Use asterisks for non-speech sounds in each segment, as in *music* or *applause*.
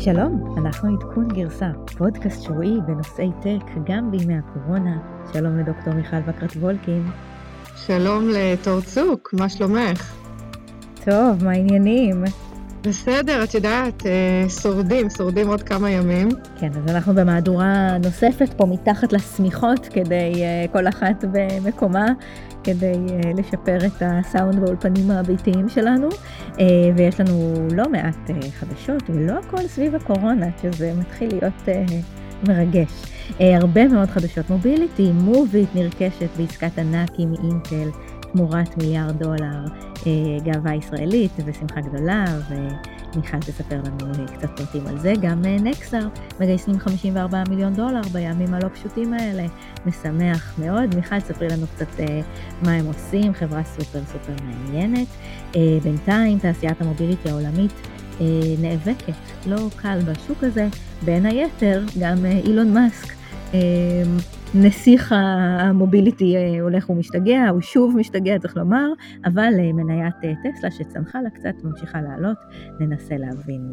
שלום, אנחנו עדכון גרסה, פודקאסט שבועי בנושאי טק גם בימי הקורונה. שלום לדוקטור מיכל וקרת וולקין. שלום לתור צוק, מה שלומך? טוב, מה העניינים? בסדר, את יודעת, אה, שורדים, שורדים עוד כמה ימים. כן, אז אנחנו במהדורה נוספת פה מתחת לשמיכות, כדי אה, כל אחת במקומה, כדי אה, לשפר את הסאונד באולפנים הביתיים שלנו. ויש לנו לא מעט חדשות, ולא הכל סביב הקורונה, שזה מתחיל להיות מרגש. הרבה מאוד חדשות מוביליטי, מוביט נרכשת בעסקת ענק עם אינטל. תמורת מיליארד דולר אה, גאווה ישראלית ושמחה גדולה, ומיכל תספר לנו קצת פרטים על זה. גם אה, נקסר מגייסים 54 מיליון דולר בימים הלא פשוטים האלה, משמח מאוד. מיכל, תספרי לנו קצת אה, מה הם עושים, חברה סופר סופר מעניינת. בינתיים תעשיית המוביליטי העולמית נאבקת, לא קל בשוק הזה. בין היתר, גם אילון מאסק נסיך המוביליטי אה, הולך ומשתגע, הוא שוב משתגע צריך לומר, אבל אה, מניית אה, טסלה שצנחה לה קצת ממשיכה לעלות, ננסה להבין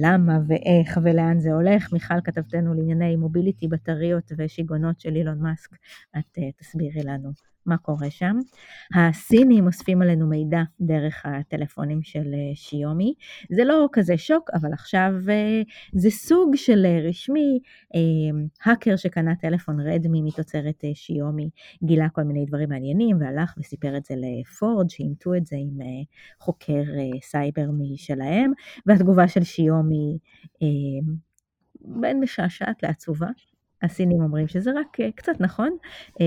למה ואיך ולאן זה הולך. מיכל כתבתנו לענייני מוביליטי, בטריות ושיגעונות של אילון מאסק, את תסבירי לנו מה קורה שם. הסינים אוספים עלינו מידע דרך הטלפונים של אה, שיומי. זה לא כזה שוק, אבל עכשיו אה, זה סוג של אה, רשמי. האקר שקנה טלפון רדמי מתוצרת שיומי גילה כל מיני דברים מעניינים והלך וסיפר את זה לפורד, שאימתו את זה עם חוקר סייבר משלהם, והתגובה של שיומי בין משעשעת לעצובה. הסינים אומרים שזה רק אה, קצת נכון, אה,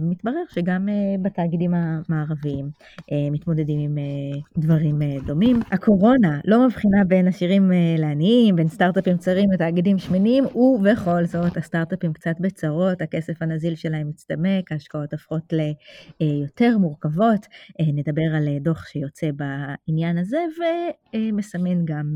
מתברר שגם אה, בתאגידים המערביים מתמודדים עם דברים דומים. הקורונה לא מבחינה בין עשירים לעניים, בין סטארט-אפים צרים לתאגידים שמנים, ובכל זאת הסטארט-אפים קצת בצרות, הכסף הנזיל שלהם מצטמק, ההשקעות הופכות ליותר מורכבות. נדבר על דוח שיוצא בעניין הזה ומסמן גם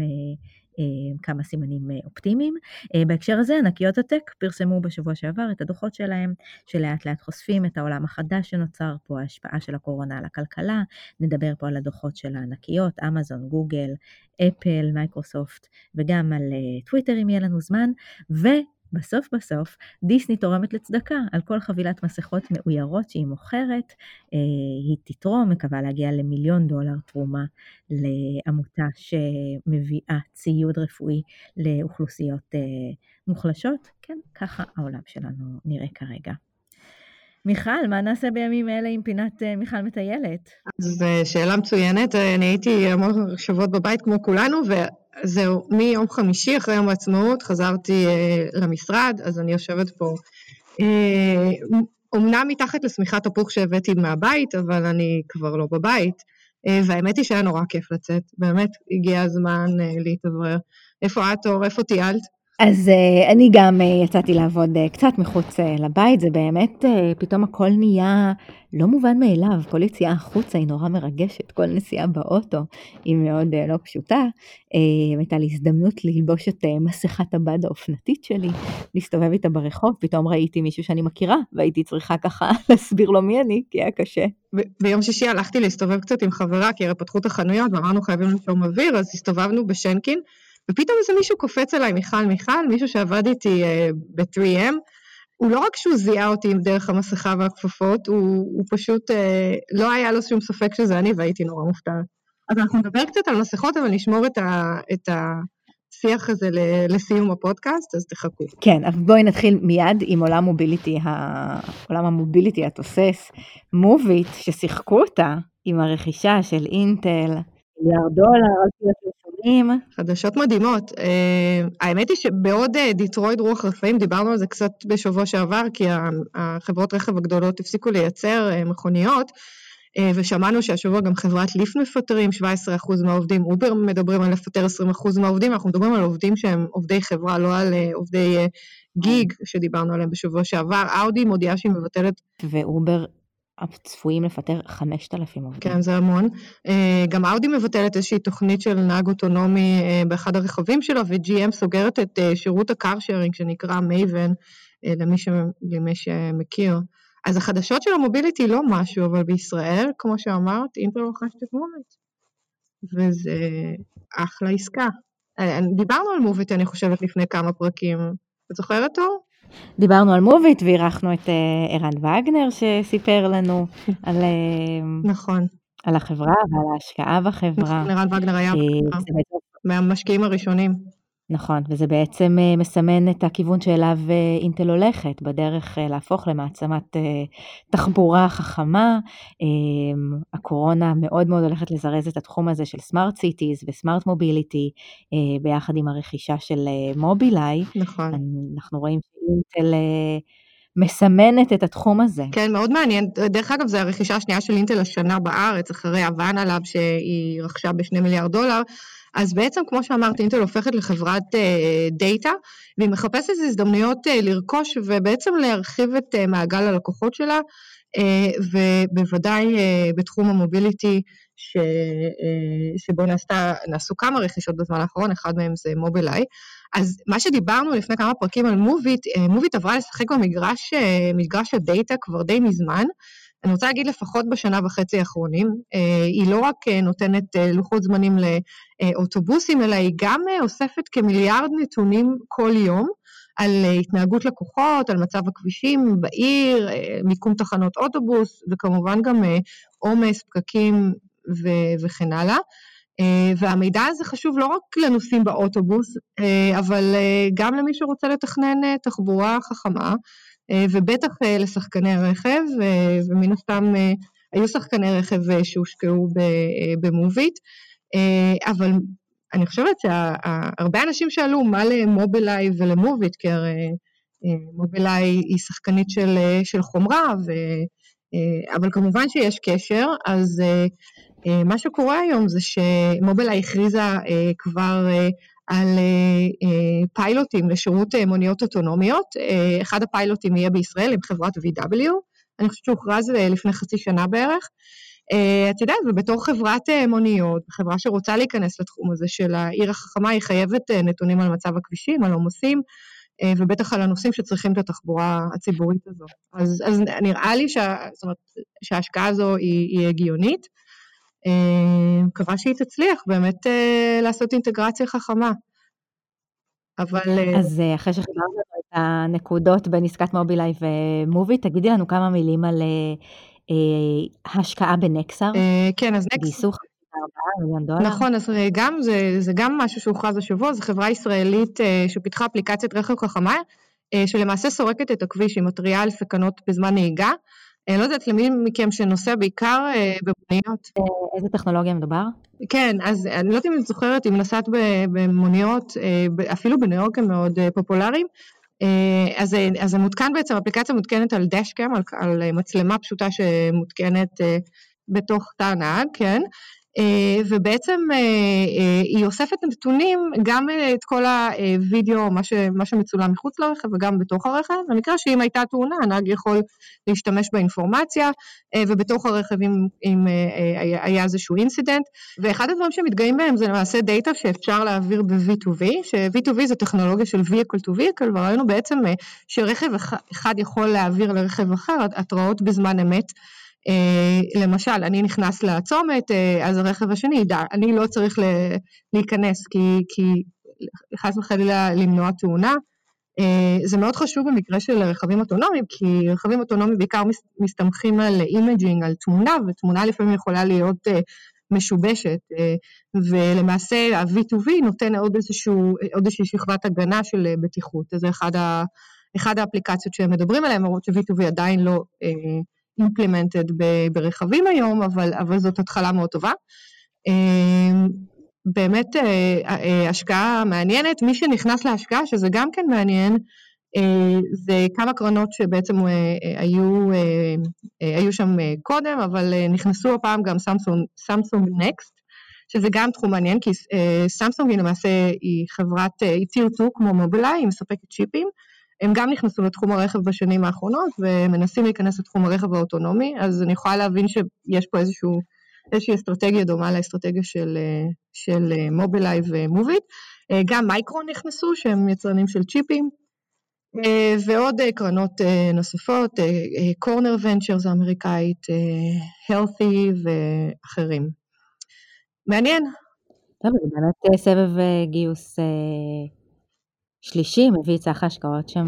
כמה סימנים אה, אופטימיים. אה, בהקשר הזה ענקיות הטק פרסמו בשבוע שעבר את הדוחות שלהם, שלאט לאט חושפים את העולם החדש שנוצר פה, ההשפעה של הקורונה על הכלכלה, נדבר פה על הדוחות של הענקיות, אמזון, גוגל, אפל, מייקרוסופט, וגם על טוויטר אם יהיה לנו זמן, ו... בסוף בסוף דיסני תורמת לצדקה על כל חבילת מסכות מאוירות שהיא מוכרת, אה, היא תתרום, מקווה להגיע למיליון דולר תרומה לעמותה שמביאה ציוד רפואי לאוכלוסיות אה, מוחלשות. כן, ככה העולם שלנו נראה כרגע. מיכל, מה נעשה בימים אלה עם פינת אה, מיכל מטיילת? אז שאלה מצוינת, אני הייתי המון שבועות בבית כמו כולנו, זהו, מיום חמישי אחרי יום העצמאות חזרתי למשרד, אז אני יושבת פה. אומנם מתחת לשמיכת הפוך שהבאתי מהבית, אבל אני כבר לא בבית. והאמת היא שהיה נורא כיף לצאת, באמת הגיע הזמן להתאוורר. איפה את אור? איפה טיילת? אז uh, אני גם uh, יצאתי לעבוד uh, קצת מחוץ לבית, זה באמת, פתאום הכל נהיה לא מובן מאליו, כל יציאה החוצה היא נורא מרגשת, כל נסיעה באוטו היא מאוד לא פשוטה. הייתה לי הזדמנות ללבוש את מסכת הבד האופנתית שלי, להסתובב איתה ברחוב, פתאום ראיתי מישהו שאני מכירה, והייתי צריכה ככה *laughs* להסביר לו מי אני, כי היה קשה. ביום שישי הלכתי להסתובב קצת עם חברה, כי הרי פתחו את החנויות ואמרנו חייבים לשום אוויר, אז הסתובבנו בשנקין. ופתאום איזה מישהו קופץ עליי, מיכל מיכל, מישהו שעבד איתי uh, ב-3M, הוא לא רק שהוא זיהה אותי עם דרך המסכה והכפפות, הוא, הוא פשוט, uh, לא היה לו שום ספק שזה אני והייתי נורא מופתעת. אז אנחנו נדבר קצת על מסכות, אבל נשמור את, ה, את השיח הזה לסיום הפודקאסט, אז תחכו. כן, אז בואי נתחיל מיד עם עולם mobility, עולם ה mobility התוסס, מוביט, ששיחקו אותה עם הרכישה של אינטל, מיליארד דולר, הפרסומים. חדשות מדהימות. אה, האמת היא שבעוד אה, דטרויט עיר רפאים, דיברנו על זה קצת בשבוע שעבר, כי החברות רכב הגדולות הפסיקו לייצר אה, מכוניות, אה, ושמענו שהשבוע גם חברת ליפט מפטרים 17% מהעובדים, אובר מדברים על לפטר 20% מהעובדים, אנחנו מדברים על עובדים שהם עובדי חברה, לא על אה, עובדי אה, gig שדיברנו עליהם בשבוע שעבר. אאודי מודיעה שהיא מבטלת. ואובר צפויים לפטר 5,000 עובדים. כן, זה המון. אה, גם אאודי מבטלת איזושהי תוכנית של נהג אוטונומי אה, באחד הרכבים שלו, ו-GM סוגרת את אה, שירות ה car sharing שנקרא Maven, למי, ש... למי שמכיר. אז החדשות של ה mobility לא משהו, אבל בישראל, כמו שאמרת, אינטל רוכשת את מוביט. וזה אחלה עסקה. דיברנו על מוביט, אני חושבת, לפני כמה פרקים. את זוכרת, אור? דיברנו על מוביט ואירחנו את ערן וגנר שסיפר לנו *laughs* על, נכון. על החברה ועל ההשקעה בחברה. נכון, ערן וגנר היה מהמשקיעים הראשונים. נכון, וזה בעצם אה, מסמן את הכיוון שאליו אה, אינטל הולכת, בדרך אה, להפוך למעצמת תחבורה חכמה. אמ, הקורונה מאוד מאוד הולכת לזרז את התחום הזה של smart cities ו smart mobility, ביחד עם הרכישה של מובילאיי. נכון. אנחנו רואים שאינטל מסמנת את התחום הזה. כן, מאוד מעניין. דרך אגב, זו הרכישה השנייה של אינטל השנה בארץ, אחרי Habana Labs שהיא רכשה בשני מיליארד דולר. אז בעצם, כמו שאמרת, אינטל הופכת לחברת דאטה, והיא מחפשת הזדמנויות אה, לרכוש ובעצם להרחיב את מעגל הלקוחות שלה, ובוודאי uh, בתחום המוביליטי, ש, uh, שבו נעשתה, נעשו כמה רכישות בזמן האחרון, אחד מהם זה מובילאיי. אז מה שדיברנו לפני כמה פרקים על מוביט, מוביט עברה לשחק במגרש מגרש הדאטה כבר די מזמן. אני רוצה להגיד לפחות בשנה וחצי האחרונים, היא לא רק נותנת לוחות זמנים לאוטובוסים, אלא היא גם אוספת כמיליארד נתונים כל יום על התנהגות לקוחות, על מצב הכבישים בעיר, מיקום תחנות אוטובוס, וכמובן גם עומס, פקקים וכן הלאה. והמידע הזה חשוב לא רק לנוסעים באוטובוס, אבל גם למי שרוצה לתכנן תחבורה חכמה. אה, ובטח אה, לשחקני רכב, אה, ומן הסתם היו שחקני רכב שהושקעו במוביט, אבל אני חושבת שהרבה אנשים שאלו מה למובילאיי ולמוביט, כי הרי מובילאיי היא שחקנית של, של חומרה, ו, אבל כמובן שיש קשר, אז מה שקורה היום זה שמובילאיי הכריזה כבר על אה, אה, פיילוטים לשירות אה, מוניות אוטונומיות. אחד הפיילוטים יהיה בישראל עם חברת VW, אני חושבת שהוכרז לפני חצי שנה בערך. את יודעת, ובתור חברת מוניות, חברה שרוצה להיכנס לתחום הזה של העיר החכמה, היא חייבת נתונים על מצב הכבישים, על עומסים, ובטח על הנושאים שצריכים את התחבורה הציבורית הזו. אז, אז נראה לי שה, אומרת, שההשקעה הזו היא, היא הגיונית. אה, מקווה שהיא תצליח באמת אה, לעשות אינטגרציה חכמה. אבל... אה, אז אחרי שחיברנו את הנקודות בין עסקת מובילאיי ומובי, תגידי לנו כמה מילים על השקעה בנקסר. כן, אז נקסר... גייסו 54 מיליון דולר. נכון, אז גם, זה, זה גם משהו שהוכרז השבוע, זו חברה ישראלית שפיתחה אפליקציית רכב חכמה, שלמעשה סורקת את הכביש, היא מתריעה על סכנות בזמן נהיגה. אני לא יודעת למי מכם שנוסע בעיקר אה, במוניות. אה, איזה טכנולוגיה מדובר? כן, אז אני לא יודעת אם את זוכרת, אם נסעת במוניות, אה, אפילו בניו יורק הם מאוד פופולריים, אז, אז זה מותקן בעצם, אפליקציה מותקנת על דשקאם, על, על מצלמה פשוטה שמותקנת בתוך תא הנהג, כן? אה, ובעצם אה, אה, היא אוספת נתונים, גם את כל הווידאו, מה, ש, מה שמצולם מחוץ לרכב וגם בתוך הרכב, במקרה שאם הייתה תאונה, הנהג יכול להשתמש באינפורמציה, ובתוך הרכב אם, אם היה איזשהו incident. ואחד הדברים שמתגאים בהם זה למעשה דאטה שאפשר להעביר ב-V2V, ש-V2V זה טכנולוגיה של vehicle to vehicle, וראינו בעצם שרכב אחד יכול להעביר לרכב אחר התראות בזמן אמת. אה, למשל, אני נכנס לצומת, אה, אז הרכב השני ידע, אני לא צריך להיכנס כי, כי חס וחלילה למנוע תאונה. אה, זה מאוד חשוב במקרה של רכבים אוטונומיים, כי רכבים אוטונומיים בעיקר מסתמכים על imaging, על תמונה, ותמונה לפעמים יכולה להיות משובשת, ולמעשה ה-V2V נותן עוד, איזשהו, עוד איזושהי שכבת הגנה של בטיחות. זה אחד, ה, אחד האפליקציות שהם מדברים עליהן, למרות ש-V2V עדיין לא implemented ברכבים היום, אבל, אבל זאת התחלה מאוד טובה. אמ, באמת אה, אה, השקעה מעניינת, מי שנכנס להשקעה, שזה גם כן מעניין, אה, זה כמה קרנות שבעצם היו, היו שם קודם, אבל נכנסו הפעם גם סמסונג נקסט, שזה גם תחום מעניין, כי סמסונג היא למעשה היא חברת, היא tier 2 כמו מובילאיי, היא מספקת צ'יפים, הם גם נכנסו לתחום הרכב בשנים האחרונות ומנסים להיכנס לתחום הרכב האוטונומי, אז אני יכולה להבין שיש פה איזשהו, איזושהי אסטרטגיה דומה לאסטרטגיה של, של מובילאיי ומוביט. גם מייקרון נכנסו, שהם יצרנים של צ'יפים, ועוד קרנות נוספות, Corner Ventures האמריקאית, הלת'י ואחרים. מעניין. טוב, זה באמת סבב גיוס שלישי, מביא את סך ההשקעות שם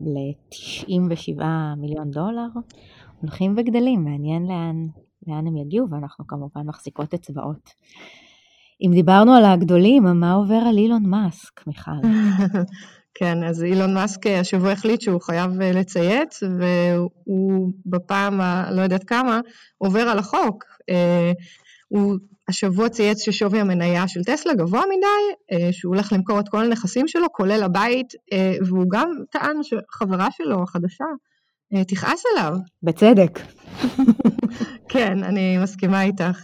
ל-97 מיליון דולר. הולכים וגדלים, מעניין לאן, לאן הם יגיעו, ואנחנו כמובן מחזיקות אצבעות. אם דיברנו על הגדולים, מה עובר על אילון מאסק, מיכל? *laughs* כן, אז אילון מאסק השבוע החליט שהוא חייב אה, לצייץ, והוא בפעם הלא יודעת כמה עובר על החוק. אה, הוא השבוע צייץ ששווי המניה של טסלה גבוה מדי, אה, שהוא הולך למכור את כל הנכסים שלו, כולל הבית, והוא גם טען שחברה שלו החדשה תכעס עליו. בצדק. *laughs* כן, אני מסכימה איתך.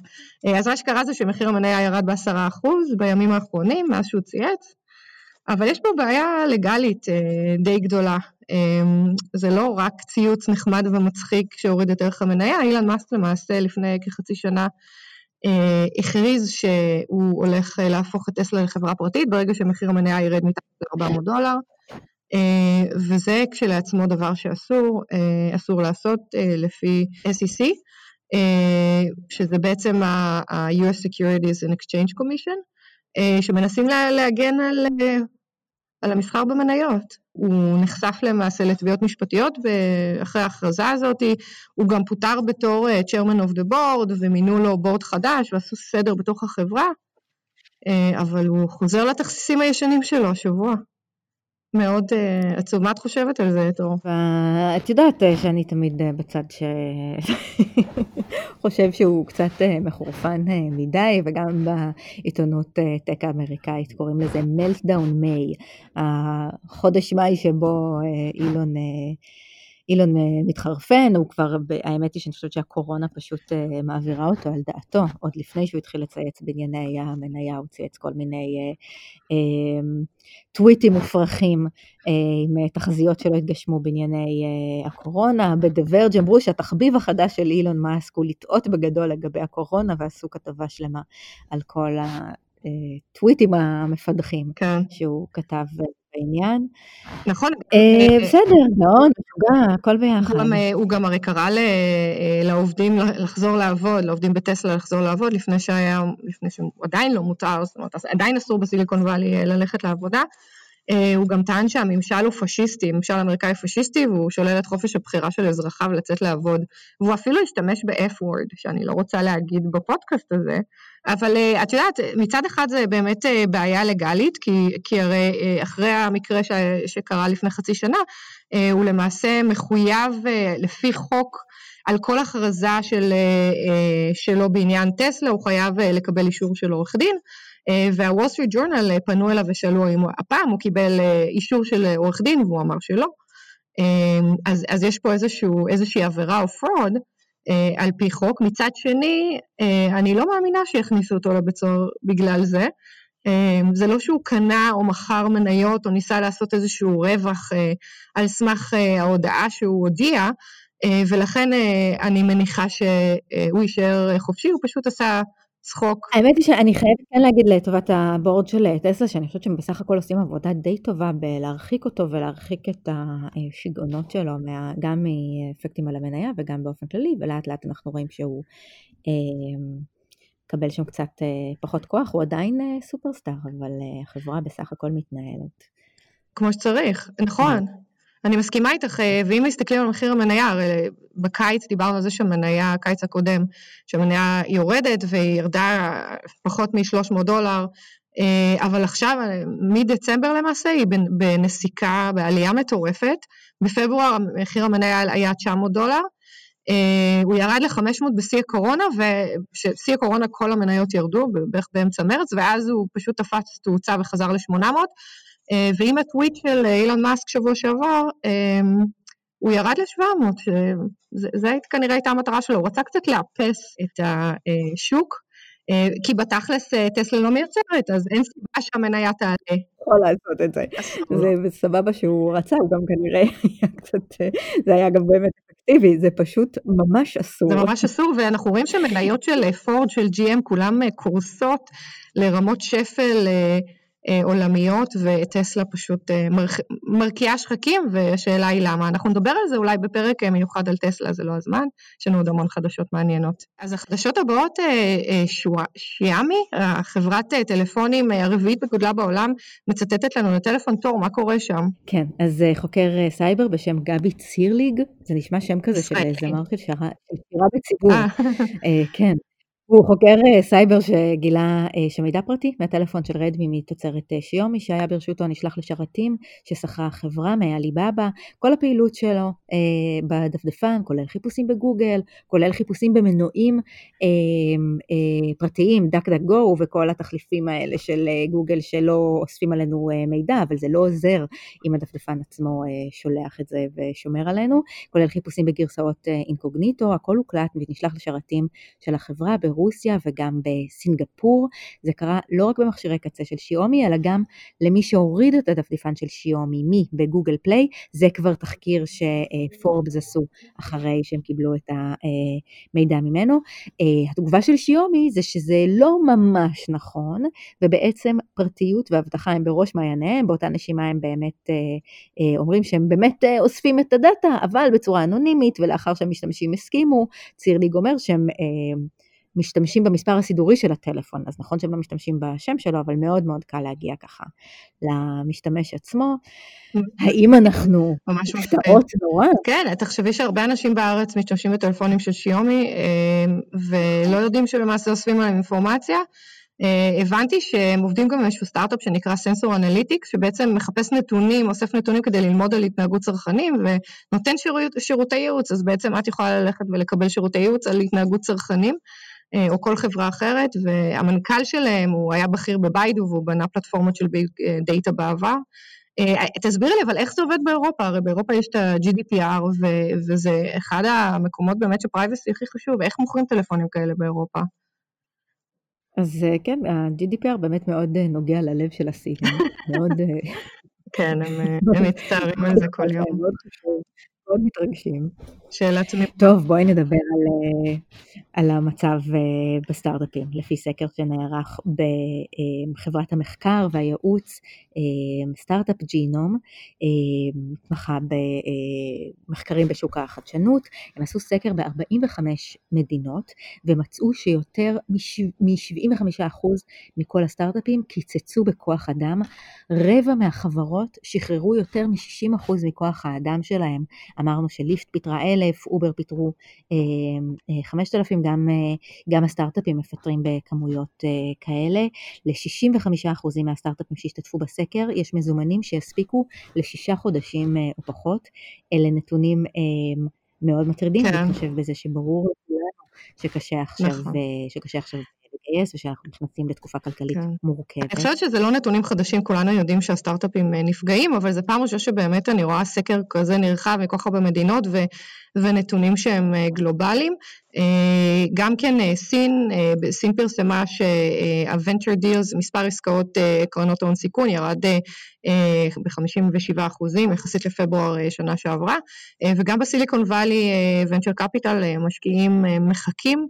אז מה שקרה זה שמחיר המניה ירד בעשרה אחוז בימים האחרונים, מאז שהוא צייץ. אבל יש פה בעיה לגלית אה, די גדולה. אה, זה לא רק ציוץ נחמד ומצחיק שהוריד את ערך המניה, אילן מאסק למעשה לפני כחצי שנה אה, הכריז שהוא הולך להפוך את טסלה לחברה פרטית ברגע שמחיר המניה ירד מתחת ל-400 דולר. וזה כשלעצמו דבר שאסור, אסור לעשות לפי SEC, שזה בעצם ה-US Securities and Exchange Commission, שמנסים להגן על על המסחר במניות. הוא נחשף למעשה לתביעות משפטיות ואחרי ההכרזה הזאת הוא גם פוטר בתור uh, chairman of the board ומינו לו בורד חדש ועשו סדר בתוך החברה, uh, אבל הוא חוזר לתכסיסים הישנים שלו השבוע. מאוד uh, עצוב. מה את חושבת על זה, תור? את יודעת uh, שאני תמיד uh, בצד שחושב *laughs* שהוא קצת uh, מחורפן uh, מדי, וגם בעיתונות uh, טק האמריקאית קוראים לזה מלטדאון מיי, החודש מאי שבו uh, אילון uh, אילון מתחרפן, הוא כבר, האמת היא שאני חושבת שהקורונה פשוט מעבירה אותו על דעתו, עוד לפני שהוא התחיל לצייץ בענייני המניה, הוא צייץ כל מיני טוויטים מופרכים עם תחזיות שלא התגשמו בענייני הקורונה. ב-The Verge אמרו שהתחביב החדש של אילון מאסק הוא לטעות בגדול לגבי הקורונה, ועשו כתבה שלמה על כל הטוויטים המפדחים כן. שהוא כתב בעניין. נכון. אה, בסדר, גאון, משוגע, הכל ביחד. אה, הוא גם הרי קרא אה, לעובדים לחזור לעבוד, לעובדים בטסלה לחזור לעבוד, לפני שהיה, לפני שהוא עדיין לא מותר, זאת אומרת, עדיין אסור בסיליקון וואלי ללכת לעבודה. הוא גם טען שהממשל הוא פשיסטי, ממשל אמריקאי פשיסטי, והוא שולל את חופש הבחירה של אזרחיו לצאת לעבוד. והוא אפילו השתמש ב-F-word, שאני לא רוצה להגיד בפודקאסט הזה, אבל אה, את יודעת, מצד אחד זה באמת אה, בעיה לגלית, כי, כי הרי אה, אחרי המקרה ש, שקרה לפני חצי שנה, הוא למעשה מחויב לפי חוק על כל הכרזה של, שלו בעניין טסלה, הוא חייב לקבל אישור של עורך דין. והוול סטריט ג'ורנל פנו אליו ושאלו אם הפעם הוא קיבל אישור של עורך דין והוא אמר שלא. אז, אז יש פה איזשהו, איזושהי עבירה או fraud, אה, על פי חוק. מצד שני, אה, אני לא מאמינה שיכניסו אותו לבית סוהר בגלל זה. אה, זה לא שהוא קנה או מכר מניות או ניסה לעשות איזשהו רווח אה, על סמך אה, ההודעה שהוא הודיע, אה, ולכן אה, אני מניחה שהוא יישאר חופשי, הוא פשוט עשה צחוק. האמת היא שאני חייבת כן להגיד לטובת ה board של טסלה, שאני חושבת שהם בסך הכל עושים עבודה די טובה בלהרחיק אותו ולהרחיק את השיגעונות שלו, גם מאפקטים על המניה וגם באופן כללי, ולאט לאט אנחנו רואים שהוא אה, מקבל שם קצת אה, פחות כוח, הוא עדיין אה, סופרסטאר, אבל החברה בסך הכל מתנהלת. כמו שצריך, נכון. אני מסכימה איתך, אה, ואם מסתכלים על מחיר המניה, הרי בקיץ דיברנו על זה שהמניה, הקיץ הקודם, שהמניה יורדת והיא ירדה פחות מ-300 דולר, אה, אבל עכשיו, מדצמבר למעשה, היא בנסיקה, בעלייה מטורפת. בפברואר מחיר המניה היה 900 דולר, אה, הוא ירד ל-500 בשיא הקורונה, ובשיא הקורונה כל המניות ירדו, בערך באמצע מרץ, ואז הוא פשוט תפס תאוצה וחזר ל-800. אה, ועם הטוויט של אילון מאסק שבוע שעבר, אה, הוא ירד ל-700, שזו כנראה הייתה המטרה שלו, הוא רצה קצת לאפס את השוק, אה, כי בתכלס טסלה לא מייצרת, אז אין סיבה שהמניה תעלה. יכול לעשות את זה. זה סבבה שהוא רצה, הוא גם כנראה *laughs* היה קצת, זה היה גם באמת אפקטיבי, זה פשוט ממש אסור. זה ממש אסור, ואנחנו רואים שמניות של פורד, של GM, כולם קורסות לרמות שפל. עולמיות וטסלה פשוט מרקיעה שחקים והשאלה היא למה. אנחנו נדבר על זה אולי בפרק מיוחד על טסלה, זה לא הזמן, יש לנו עוד המון חדשות מעניינות. אז החדשות הבאות, שיאומי, חברת טלפונים הרביעית בגודלה בעולם, מצותתת לנו לטלפון תור, מה קורה שם? כן, אז חוקר סייבר בשם גבי צירליג, זה נשמע שם כזה של זמר של שירה בציבור, כן. הוא חוקר אה, סייבר שגילה אה, שמידע פרטי מהטלפון של רדמי מתוצרת אה, שיאומי שהיה ברשותו נשלח לשרתים ששכרה חברה מעליבאבא, כל הפעילות שלו בדפדפן כולל חיפושים בגוגל, כולל חיפושים במנועים פרטיים, דק דק גו וכל התחליפים האלה של גוגל שלא אוספים עלינו מידע, אבל זה לא עוזר אם הדפדפן עצמו שולח את זה ושומר עלינו, כולל חיפושים בגרסאות אינקוגניטו, הכל הוקלט ונשלח לשרתים של החברה ברוסיה וגם בסינגפור. זה קרה לא רק במכשירי קצה של שיומי, אלא גם למי שהוריד את הדפדפן של שיומי מי בגוגל פליי. זה כבר תחקיר שפורבס עשו אחרי שהם קיבלו את המידע ממנו. התגובה של שיומי זה שזה לא ממש נכון, ובעצם פרטיות ואבטחה הם בראש מעייניהם, באותה נשימה הם באמת אומרים שהם באמת אוספים את הדאטה, אבל בצורה אנונימית ולאחר שהמשתמשים הסכימו, צירליג אומר שהם משתמשים במספר הסידורי של הטלפון, אז נכון שהם לא משתמשים בשם שלו, אבל מאוד מאוד קל להגיע ככה למשתמש עצמו. האם אנחנו מופתעות נורא? כן, תחשבי שהרבה אנשים בארץ משתמשים בטלפונים של שיאומי אה, ולא יודעים שלמעשה אוספים עליהם אינפורמציה. אה, הבנתי שהם עובדים גם עם איזשהו סטארט-אפ שנקרא Sensor Analytics, שבעצם מחפש נתונים, אוסף נתונים כדי ללמוד על התנהגות צרכנים ונותן שירות, שירותי ייעוץ, אז בעצם את יכולה ללכת ולקבל שירותי ייעוץ על התנהגות צרכנים. אה, או כל חברה אחרת, והמנכ"ל שלהם, הוא היה בכיר בביידו והוא בנה פלטפורמות של דאטה בעבר. אה, תסבירי לי, אבל איך זה עובד באירופה? הרי באירופה יש את ה-GDPR, וזה אחד המקומות באמת שפרייבסי הכי חשוב, איך מוכרים טלפונים כאלה באירופה? אז אה, כן, ה-GDPR באמת מאוד נוגע ללב של הסינים, *laughs* מאוד... כן, הם מצטערים על זה כל יום. *laughs* מאוד מתרגשים. שאלה תמיד. טוב, בואי נדבר על, אה, על המצב אה, בסטארט-אפים, לפי סקר שנערך בחברת המחקר והייעוץ Startup Genome, מתמחה במחקרים בשוק החדשנות, הם עשו סקר ב-45 מדינות ומצאו שיותר מ-75% מכל הסטארט-אפים קיצצו בכוח אדם, רבע מהחברות שחררו יותר מ-60% מכוח האדם שלהם. אמרנו שליפט פיטרה אלף, אובר פיטרו אה, אה, חמשת אלפים, גם, אה, גם הסטארט-אפים מפטרים בכמויות כאלה. ל-65% מהסטארט-אפים שהשתתפו בסקר יש מזומנים שיספיקו לשישה חודשים או פחות. אלה נתונים מאוד מטרידים, כן. אני חושב בזה שברור לכולנו שקשה עכשיו, נכון. שקשה עכשיו לגייס ושאנחנו נכנסים לתקופה כלכלית כן. מורכבת. אני חושבת שזה לא נתונים חדשים, כולנו יודעים שהסטארט-אפים נפגעים, אבל זה פעם ראשונה שבאמת אני רואה סקר כזה נרחב מכל כך הרבה מדינות ו, ונתונים שהם גלובליים. גם כן סין, סין פרסמה שה-venture deals, מספר עסקאות קרנות הון סיכון ירד ב-57 אחוזים יחסית לפברואר שנה שעברה, וגם בסיליקון וואלי venture capital משקיעים מחכים אה,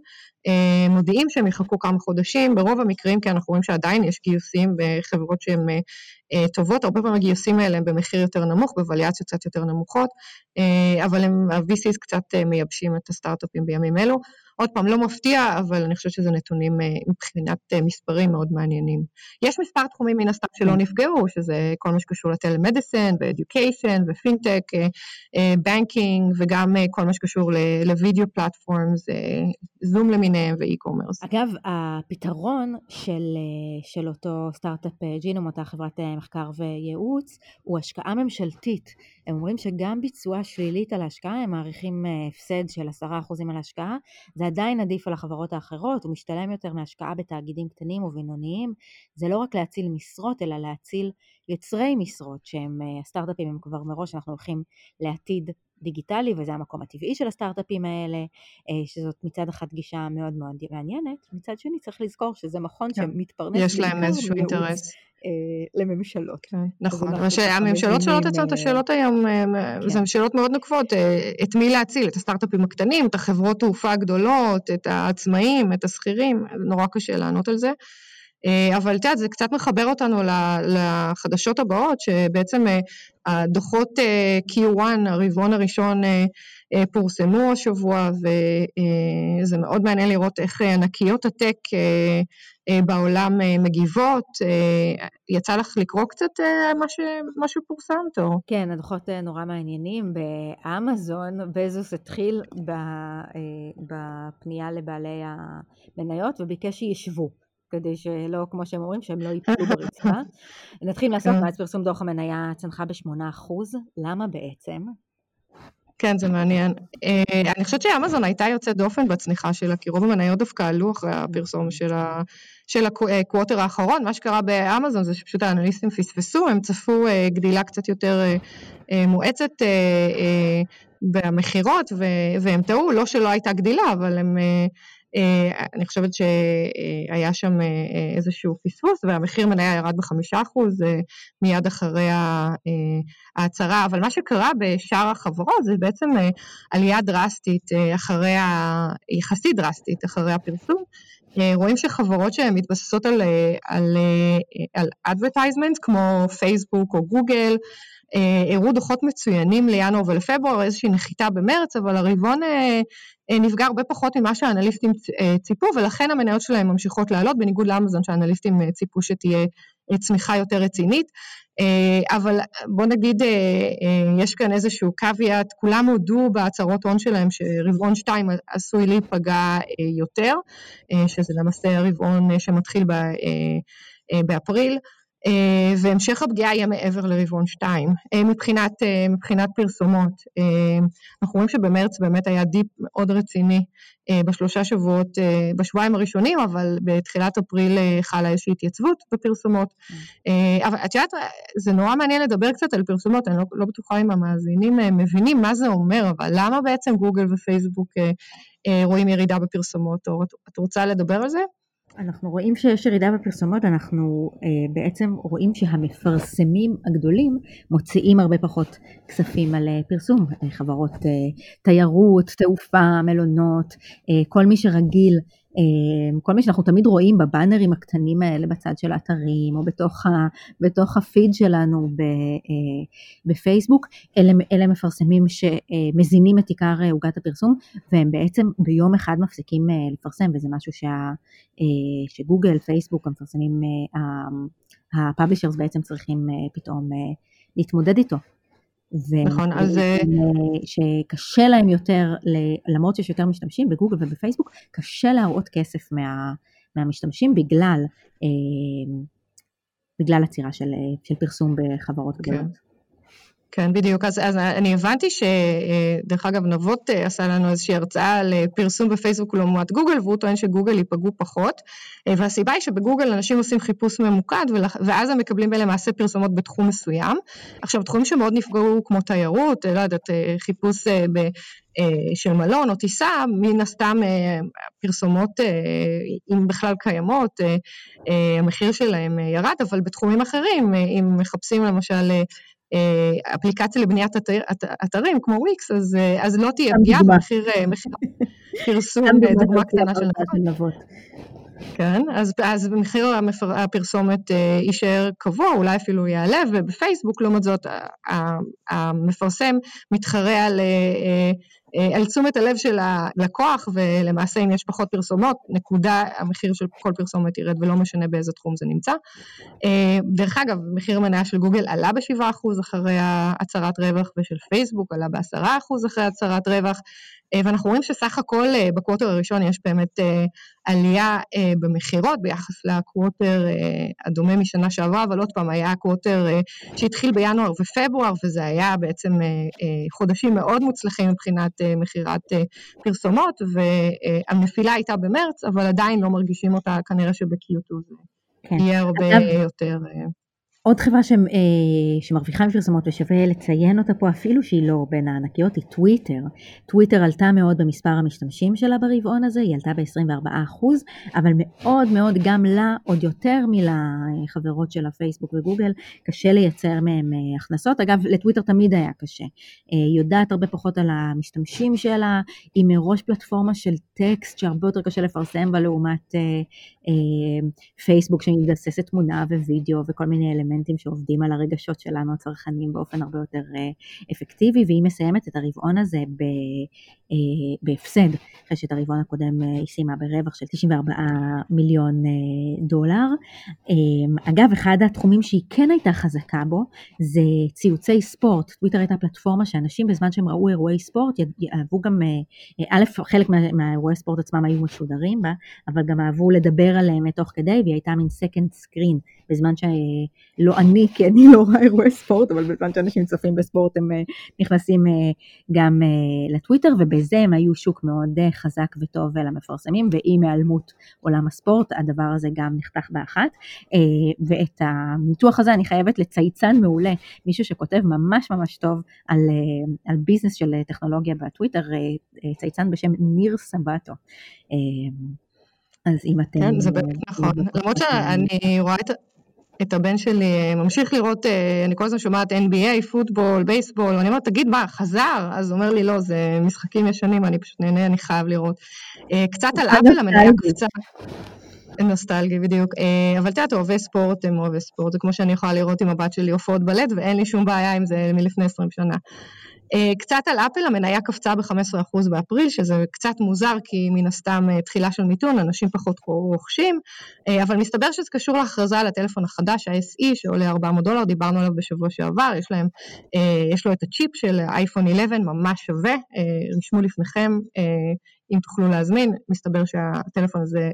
מודיעים שהם יחכו כמה חודשים, ברוב המקרים כי אנחנו רואים שעדיין יש גיוסים בחברות שהן אה, אה, טובות, הרבה פעמים הגיוסים האלה הם במחיר יותר נמוך, בווליאציות קצת יותר נמוכות, אבל ה-VCs קצת מייבשים את הסטארט-אפים בימים אלו. עוד פעם, לא מפתיע, אבל אני חושבת שזה נתונים אה, מבחינת אה, מספרים מאוד מעניינים. יש מספר תחומים מן הסתם שלא כן. נפגעו, שזה כל מה שקשור ל-telemedicine ו-education ופינטק, banking וגם אה, כל מה שקשור ל-video platforms, זום למיניהם ו-e-commerce. אגב, הפתרון של, של אותו Startup Genome, אותה חברת מחקר וייעוץ, הוא השקעה ממשלתית. הם אומרים שגם ביצוע שלילית על ההשקעה, הם מעריכים הפסד של 10% על ההשקעה, זה עדיין עדיף על החברות האחרות, הוא משתלם יותר מהשקעה בתאגידים קטנים ובינוניים. זה לא רק להציל משרות, אלא להציל יוצרי משרות, שהם אה, הסטארט-אפים הם כבר מראש, אנחנו הולכים לעתיד דיגיטלי וזה המקום הטבעי של הסטארט-אפים האלה, אה, שזאת מצד אחד גישה מאוד מאוד מעניינת, מצד שני צריך לזכור שזה מכון כן. שמתפרנס יש להם איזשהו אינטרס. אה, לממשלות. כן, נכון, הממשלות שואלות את השאלות היום, כן. זה שאלות מאוד נוקבות, את מי להציל, את הסטארט-אפים הקטנים, את החברות תעופה הגדולות, את העצמאים, את השכירים, נורא קשה לענות על זה. אבל את יודעת, זה קצת מחבר אותנו לחדשות הבאות, שבעצם הדוחות Q1, הרבעון הראשון, פורסמו השבוע, וזה מאוד מעניין לראות איך ענקיות הטק בעולם מגיבות. יצא לך לקרוא קצת מה שפורסם, תור? כן, הדוחות נורא מעניינים. באמזון, בזוס התחיל בפנייה לבעלי המניות וביקש שישבו. כדי שלא, כמו שהם אומרים, שהם לא ייפלו *laughs* ברצפה. נתחיל כן. מאז פרסום דוח המניה צנחה ב-8%, למה בעצם? כן, זה מעניין. אה, אני חושבת שאמזון הייתה יוצאת דופן בצניחה שלה, כי רוב המניות דווקא עלו אחרי הפרסום של הקווטר האחרון. מה שקרה באמזון זה שפשוט האנליסטים פספסו, הם צפו אה, גדילה קצת יותר אה, מואצת במכירות, והם טעו, לא שלא הייתה גדילה, אבל הם אה, אני חושבת שהיה שם אה, איזשהו פספוס והמחיר מניה ירד בחמישה אחוז אה, מיד אחרי ההצהרה, אבל מה שקרה בשאר החברות זה בעצם עלייה דרסטית אחרי, ה... יחסית דרסטית אחרי הפרסום. רואים שחברות שהן מתבססות על, על, על advertisement כמו פייסבוק או גוגל, הראו דוחות מצוינים לינואר ולפברואר, איזושהי נחיתה במרץ, אבל הרבעון אה, נפגע הרבה פחות ממה שהאנליסטים אה, ציפו, ולכן המניות שלהם ממשיכות לעלות, בניגוד לאמזון שהאנליסטים אה, ציפו שתהיה צמיחה יותר רצינית. אבל בוא נגיד, יש כאן איזשהו קוויאט, כולם הודו בהצהרות הון שלהם שרבעון 2 עשוי להיפגע יותר, שזה למעשה הרבעון שמתחיל באפריל. אה, והמשך הפגיעה יהיה מעבר לרבעון 2. אה, מבחינת, אה, מבחינת פרסומות, אנחנו רואים שבמרץ באמת היה dip מאוד רציני בשלושה שבועות, בשבועיים הראשונים, אבל בתחילת אפריל חלה איזושהי התייצבות בפרסומות. אבל את יודעת, זה נורא מעניין לדבר קצת על פרסומות, אני לא, לא בטוחה אם המאזינים מבינים מה זה אומר, אבל למה בעצם גוגל ופייסבוק רואים ירידה בפרסומות, או את רוצה לדבר על זה? אנחנו רואים שיש ירידה בפרסומות, אנחנו אה, בעצם רואים שהמפרסמים הגדולים מוציאים הרבה פחות כספים על אה, פרסום, אה, חברות אה, תיירות, תעופה, מלונות, אה, כל מי שרגיל כל מי שאנחנו תמיד רואים בבאנרים הקטנים האלה בצד של האתרים או בתוך, ה, בתוך הפיד שלנו ב, אה, בפייסבוק, אלה, אלה מפרסמים שמזינים את עיקר עוגת הפרסום והם בעצם ביום אחד מפסיקים אה, לפרסם וזה משהו שה, אה, שגוגל, פייסבוק, המפרסמים, הפאבלישרס בעצם צריכים פתאום להתמודד איתו. נכון, אז... אה, שקשה להם יותר, למרות שיש יותר משתמשים בגוגל ובפייסבוק, קשה להראות כסף מה, מהמשתמשים בגלל, אה, בגלל עצירה של, של פרסום בחברות כן. גדולות. כן, בדיוק. אז, אז אני הבנתי שדרך אגב, נבות אה, עשה לנו איזושהי הרצאה על אה, פרסום בפייסבוק לעומת גוגל, והוא טוען שגוגל ייפגעו פחות. אה, והסיבה היא שבגוגל אנשים עושים חיפוש ממוקד, ואז הם מקבלים למעשה פרסומות בתחום מסוים. עכשיו, תחומים שמאוד נפגעו, כמו תיירות, לא יודעת, חיפוש ב... של מלון או טיסה, מן הסתם פרסומות, אם בכלל קיימות, המחיר שלהם ירד, אבל בתחומים אחרים, אם מחפשים למשל אה, אפליקציה לבניית אתר, אתרים כמו וויקס, אז, אה, אז לא תהיה פגיעה במחיר אה, פרסום, דוגמה קטנה של נבות. כן, אז, אז מחיר הפרסומת יישאר קבוע, אולי אפילו יעלה, ובפייסבוק, לעומת זאת, המפרסם מתחרה על אה, על תשומת הלב של הלקוח, ולמעשה אם יש פחות פרסומות, נקודה, המחיר של כל פרסומת ירד ולא משנה באיזה תחום זה נמצא. אה, דרך אגב, מחיר המניה של גוגל עלה ב-7% אחרי הצהרת רווח, ושל פייסבוק עלה ב-10% אחרי הצהרת רווח, אה, ואנחנו רואים שסך הכל בקווטר הראשון יש באמת עלייה במכירות ביחס לקווטר הדומה משנה שעברה, אבל עוד פעם, היה קווטר שהתחיל בינואר ופברואר, וזה היה בעצם חודשים מאוד מוצלחים מבחינת מכירת אה, פרסומות, והנפילה הייתה במרץ, אבל עדיין לא מרגישים אותה כנראה שב-Q2 זה כן. יהיה הרבה אגב, יותר. אה, עוד חברה ש, אה, שמרוויחה מפרסומות ושווה לציין אותה פה אפילו שהיא לא בין הענקיות היא טוויטר. טוויטר עלתה מאוד במספר המשתמשים שלה ברבעון הזה, היא עלתה ב-24% אבל מאוד מאוד גם לה עוד יותר מלחברות של הפייסבוק וגוגל קשה לייצר מהם אה, הכנסות. אגב לטוויטר תמיד היה קשה, אה, היא יודעת הרבה פחות על המשתמשים שלה, היא מראש פלטפורמה של טקסט שהרבה יותר קשה לפרסם בה לעומת פייסבוק שמתבססת תמונה ווידאו וכל מיני אלמנטים. אלמנטים שעובדים על הרגשות שלנו הצרכנים באופן הרבה יותר אה, אפקטיבי, והיא מסיימת את הרבעון הזה ב, אה, בהפסד, אחרי שאת הרבעון הקודם אה, היא סיימה ברווח של 94 מיליון דולר. אגב, אחד התחומים שהיא כן הייתה חזקה בו זה ציוצי ספורט. טוויטר הייתה פלטפורמה שאנשים בזמן שהם ראו אירועי ספורט אהבו גם, א', חלק מהאירועי ספורט עצמם היו משודרים בה, אבל גם אהבו לדבר עליהם תוך כדי, והיא הייתה מין second screen, בזמן לא אני, כי אני לא רואה אירועי ספורט, אבל בזמן שאנשים צופים בספורט הם אה, נכנסים אה, גם אה, לטוויטר, ובזה הם היו שוק מאוד חזק וטוב למפרסמים, ועם היעלמות עולם הספורט, הדבר הזה גם נחתך באחת. ואת הניתוח הזה אני חייבת לצייצן מעולה, מישהו שכותב ממש ממש טוב על, על ביזנס של טכנולוגיה בטוויטר, צייצן בשם ניר סבטו. אז אם אתם... כן, זה באמת נכון. למרות שאני רואה את... את הבן שלי אה, ממשיך לראות, אה, אני כל הזמן שומעת NBA, פוטבול, בייסבול, ואני אומרת, תגיד, מה, חזר? אז הוא אומר לי, לא, זה משחקים ישנים, אני פשוט נהנה, אני חייב לראות. אה, קצת על אפל, המניה קפצה. נוסטלגי בדיוק, אבל את יודעת, אוהבי ספורט הם אוהבי ספורט, זה כמו שאני יכולה לראות עם הבת שלי הופעות בלט, ואין לי שום בעיה עם זה מלפני 20 שנה. אה, קצת על אפל, המניה קפצה ב-15% באפריל, שזה קצת מוזר, כי מן הסתם אה, תחילה של מיתון, אנשים פחות רוכשים, אה, אבל מסתבר שזה קשור להכרזה על הטלפון החדש, ה-SE, שעולה 400 דולר, דיברנו עליו בשבוע שעבר, יש, להם, יש לו את הצ'יפ של אייפון 11, ממש שווה, הרשמו לפניכם, אם תוכלו להזמין, מסתבר שהטלפון הזה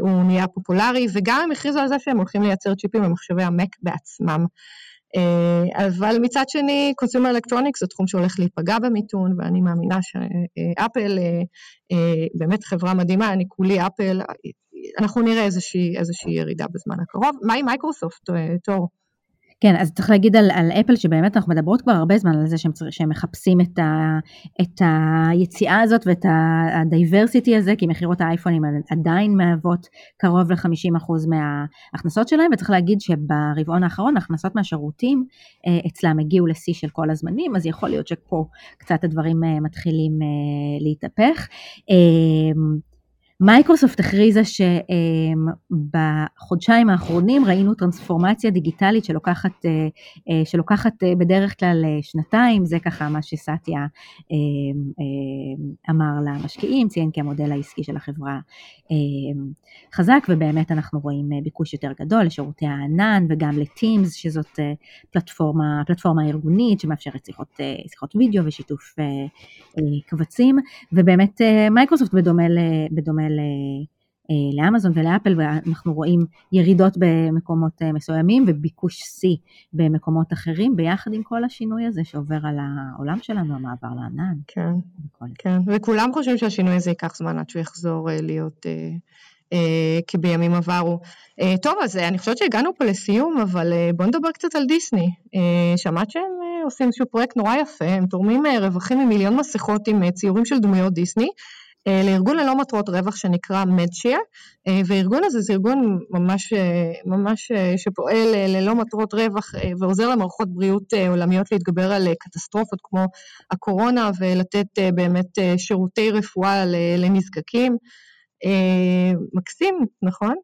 הוא נהיה פופולרי, וגם הם הכריזו על זה שהם הולכים לייצר צ'יפים במחשבי המק בעצמם. אה, אבל מצד שני, consumer electronics זה תחום שהולך להיפגע במיתון, ואני מאמינה שאפל אה, אה, באמת חברה מדהימה, אני כולי אפל, אנחנו נראה איזושהי, איזושהי ירידה בזמן הקרוב. מה עם מייקרוסופט, תור? כן, אז צריך להגיד על, על אפל שבאמת אנחנו מדברות כבר הרבה זמן על זה שהם, שהם מחפשים את, ה, את היציאה הזאת ואת ה-diversity הזה, כי מכירות האייפונים עדיין מהוות קרוב ל-50% מההכנסות שלהם, וצריך להגיד שברבעון האחרון ההכנסות מהשירותים אה, אצלם הגיעו לשיא של כל הזמנים, אז יכול להיות שפה קצת הדברים אה, מתחילים אה, להתהפך. מייקרוסופט הכריזה שבחודשיים האחרונים ראינו טרנספורמציה דיגיטלית שלוקחת, אה, אה, שלוקחת אה, בדרך כלל שנתיים, זה ככה מה שסאטיה אמר למשקיעים, ציין כי המודל העסקי של החברה חזק ובאמת אנחנו רואים ביקוש יותר גדול לשירותי הענן וגם לטימס שזאת פלטפורמה, פלטפורמה ארגונית שמאפשרת שיחות, שיחות וידאו ושיתוף קבצים. ובאמת מייקרוסופט בדומה, בדומה לאמזון ולאפל ואנחנו רואים ירידות במקומות אה, מסוימים וביקוש שיא במקומות אחרים ביחד עם כל השינוי הזה שעובר על העולם שלנו, המעבר לענן. כן, כן, וכולם חושבים שהשינוי הזה ייקח זמן עד שהוא יחזור אה, להיות אה, אה, כבימים עברו. אה, טוב, אז אני חושבת שהגענו פה לסיום, אבל אה, בואו נדבר קצת על דיסני. אה, שמעת שהם אה, עושים איזשהו פרויקט נורא יפה, הם תורמים אה, רווחים ממיליון מסכות עם אה, ציורים של דמויות דיסני. אה, לארגון ללא מטרות רווח שנקרא מדשייר, אה, והארגון הזה זה ארגון ממש, אה, ממש שפועל ללא מטרות רווח ועוזר למערכות בריאות עולמיות להתגבר על קטסטרופות כמו הקורונה ולתת באמת שירותי רפואה לנזקקים. מקסים, נכון?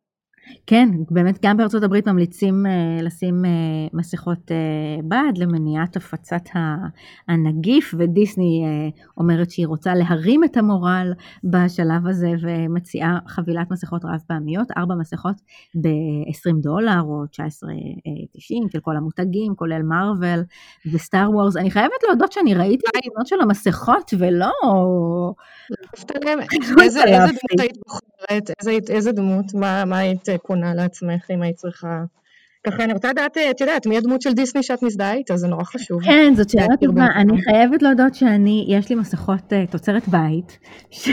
כן, באמת גם בארצות הברית ממליצים uh, לשים uh, מסכות uh, בד למניעת הפצת הנגיף, ודיסני אומרת שהיא רוצה להרים את המורל בשלב הזה ומציעה חבילת מסכות רב פעמיות, ארבע מסכות ב-20 דולר או 19.90 של כל המותגים, כולל מארוול וסטאר וורס. אני חייבת להודות שאני ראיתי את של המסכות ולא... איזה דמות היית בוחרת? איזה דמות? מה היית קונה לעצמך אם היית צריכה ככה אני רוצה לדעת, את יודעת, מי הדמות של דיסני שאת מזדהה איתה, זה נורא חשוב. כן, זאת שאלה טובה. אני חייבת להודות שאני, יש לי מסכות אה, תוצרת בית, ש-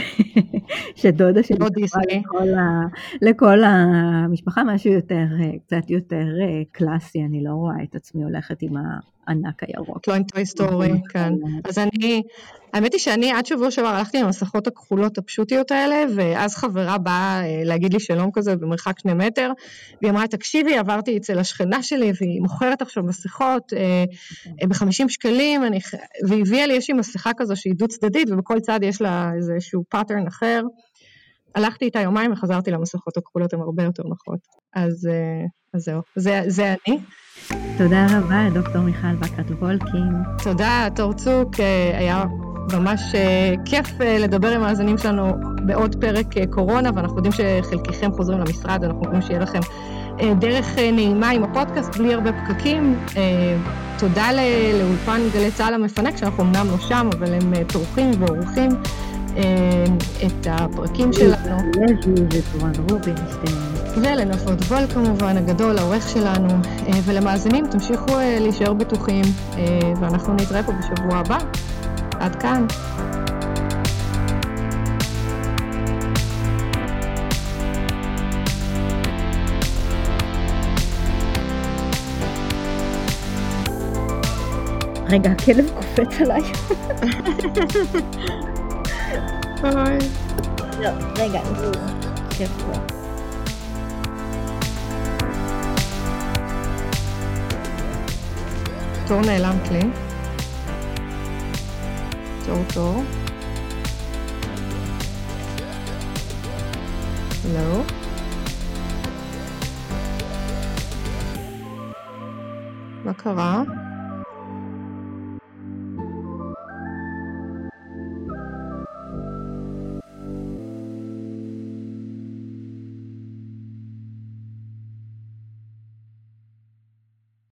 *laughs* שדודה שלי לא. לכל, ה, לכל המשפחה, משהו יותר, אה, קצת יותר אה, קלאסי, אני לא רואה את עצמי הולכת עם הענק הירוק. לא עם Toy Story, כן. אז אני, האמת היא שאני עד שבוע שעבר הלכתי עם המסכות הכחולות הפשוטות האלה, ואז חברה באה אה, להגיד לי שלום כזה במרחק שני מטר, והיא אמרה, תקשיבי, עברתי אצל השכנה שלי, והיא מוכרת עכשיו מסכות אה, אה, ב-50 שקלים, אני, והיא הביאה לי, יש לי מסכה כזו שהיא דו צדדית, ובכל צד יש לה איזשהו pattern אחר. הלכתי איתה יומיים וחזרתי למסכות הכחולות, הן הרבה יותר נוחות. אז, אה, אז זהו, זה, זה אני. תודה רבה, דוקטור מיכל בקרת וולקין. תודה, תור צוק, אה, היה ממש אה, כיף אה, לדבר עם המאזינים שלנו בעוד פרק קורונה, ואנחנו יודעים שחלקכם חוזרים למשרד, אנחנו מקווים שיהיה לכם דרך נעימה עם הפודקאסט, בלי הרבה פקקים. תודה לאולפן גלי צה"ל המפנק, שאנחנו אמנם לא שם, אבל הם טורחים ועורכים את הפרקים שלנו. ולנפות וול כמובן, הגדול, העורך שלנו, אה, ולמאזינים, תמשיכו אה, להישאר בטוחים, אה, ואנחנו נתראה פה בשבוע הבא. עד כאן. רגע, הכלב קופץ עליי. ביי. לא, רגע, הוא יושב תור נעלמת לי. תור תור. לא. מה קרה?